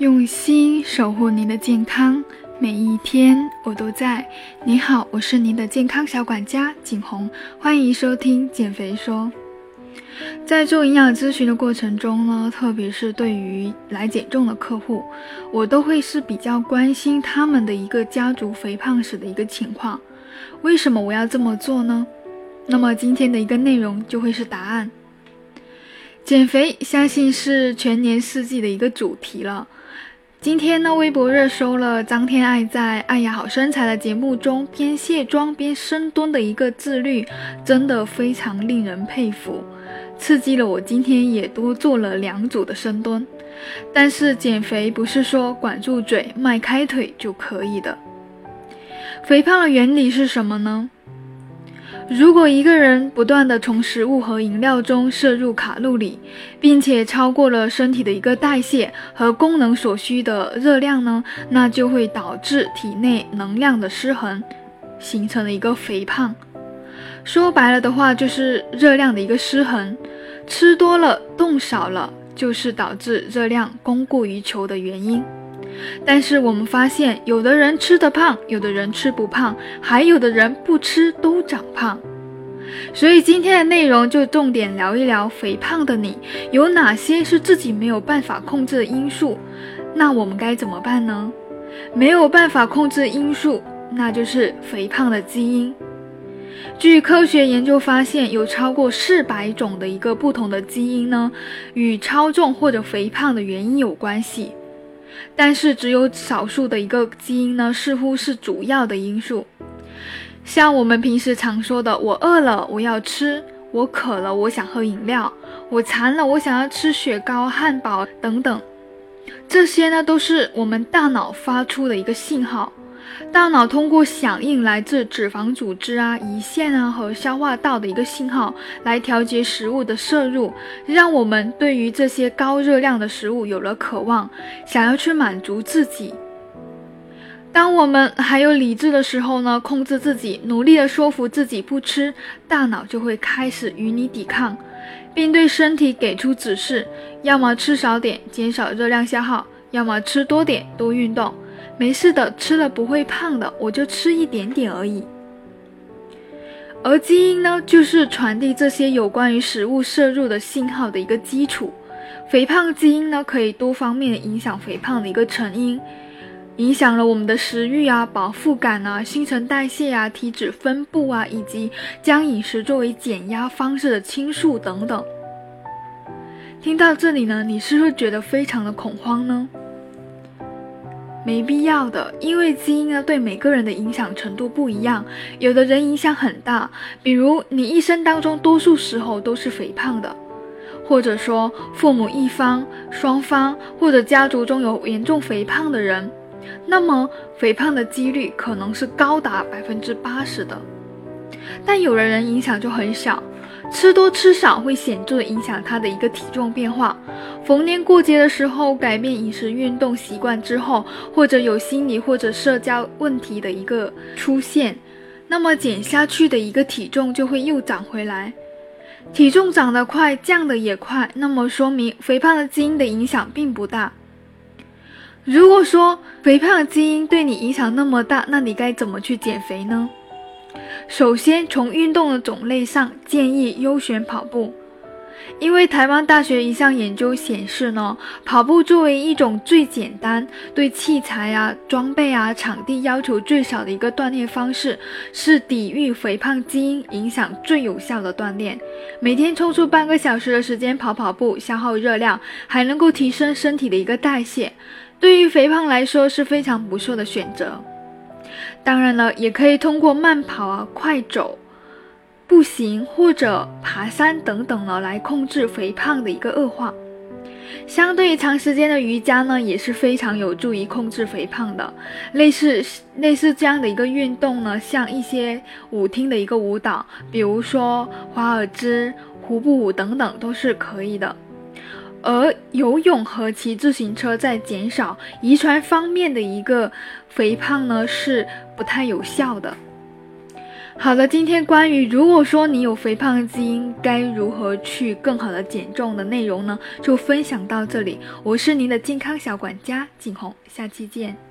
用心守护您的健康，每一天我都在。你好，我是您的健康小管家景红，欢迎收听减肥说。在做营养咨询的过程中呢，特别是对于来减重的客户，我都会是比较关心他们的一个家族肥胖史的一个情况。为什么我要这么做呢？那么今天的一个内容就会是答案。减肥相信是全年四季的一个主题了。今天呢，微博热搜了张天爱在《爱呀好身材》的节目中边卸妆边深蹲的一个自律，真的非常令人佩服，刺激了我今天也多做了两组的深蹲。但是减肥不是说管住嘴、迈开腿就可以的。肥胖的原理是什么呢？如果一个人不断的从食物和饮料中摄入卡路里，并且超过了身体的一个代谢和功能所需的热量呢，那就会导致体内能量的失衡，形成了一个肥胖。说白了的话，就是热量的一个失衡，吃多了动少了，就是导致热量供过于求的原因。但是我们发现，有的人吃得胖，有的人吃不胖，还有的人不吃都长胖。所以今天的内容就重点聊一聊肥胖的你有哪些是自己没有办法控制的因素，那我们该怎么办呢？没有办法控制因素，那就是肥胖的基因。据科学研究发现，有超过四百种的一个不同的基因呢，与超重或者肥胖的原因有关系。但是只有少数的一个基因呢，似乎是主要的因素。像我们平时常说的，我饿了我要吃，我渴了我想喝饮料，我馋了我想要吃雪糕、汉堡等等，这些呢都是我们大脑发出的一个信号。大脑通过响应来自脂肪组织啊、胰腺啊和消化道的一个信号，来调节食物的摄入，让我们对于这些高热量的食物有了渴望，想要去满足自己。当我们还有理智的时候呢，控制自己，努力的说服自己不吃，大脑就会开始与你抵抗，并对身体给出指示：要么吃少点，减少热量消耗；要么吃多点，多运动。没事的，吃了不会胖的，我就吃一点点而已。而基因呢，就是传递这些有关于食物摄入的信号的一个基础。肥胖基因呢，可以多方面影响肥胖的一个成因，影响了我们的食欲啊、饱腹感啊、新陈代谢啊、体脂分布啊，以及将饮食作为减压方式的倾诉等等。听到这里呢，你是不是觉得非常的恐慌呢？没必要的，因为基因呢对每个人的影响程度不一样，有的人影响很大，比如你一生当中多数时候都是肥胖的，或者说父母一方、双方或者家族中有严重肥胖的人，那么肥胖的几率可能是高达百分之八十的，但有的人影响就很小。吃多吃少会显著的影响他的一个体重变化。逢年过节的时候改变饮食运动习惯之后，或者有心理或者社交问题的一个出现，那么减下去的一个体重就会又长回来。体重长得快，降的也快，那么说明肥胖的基因的影响并不大。如果说肥胖的基因对你影响那么大，那你该怎么去减肥呢？首先，从运动的种类上，建议优选跑步，因为台湾大学一项研究显示呢，跑步作为一种最简单、对器材啊、装备啊、场地要求最少的一个锻炼方式，是抵御肥胖基因影响最有效的锻炼。每天抽出半个小时的时间跑跑步，消耗热量，还能够提升身体的一个代谢，对于肥胖来说是非常不错的选择。当然了，也可以通过慢跑啊、快走、步行或者爬山等等呢，来控制肥胖的一个恶化。相对于长时间的瑜伽呢，也是非常有助于控制肥胖的。类似类似这样的一个运动呢，像一些舞厅的一个舞蹈，比如说华尔兹、胡步舞等等，都是可以的。而游泳和骑自行车在减少遗传方面的一个肥胖呢，是不太有效的。好的，今天关于如果说你有肥胖基因，该如何去更好的减重的内容呢，就分享到这里。我是您的健康小管家景红，下期见。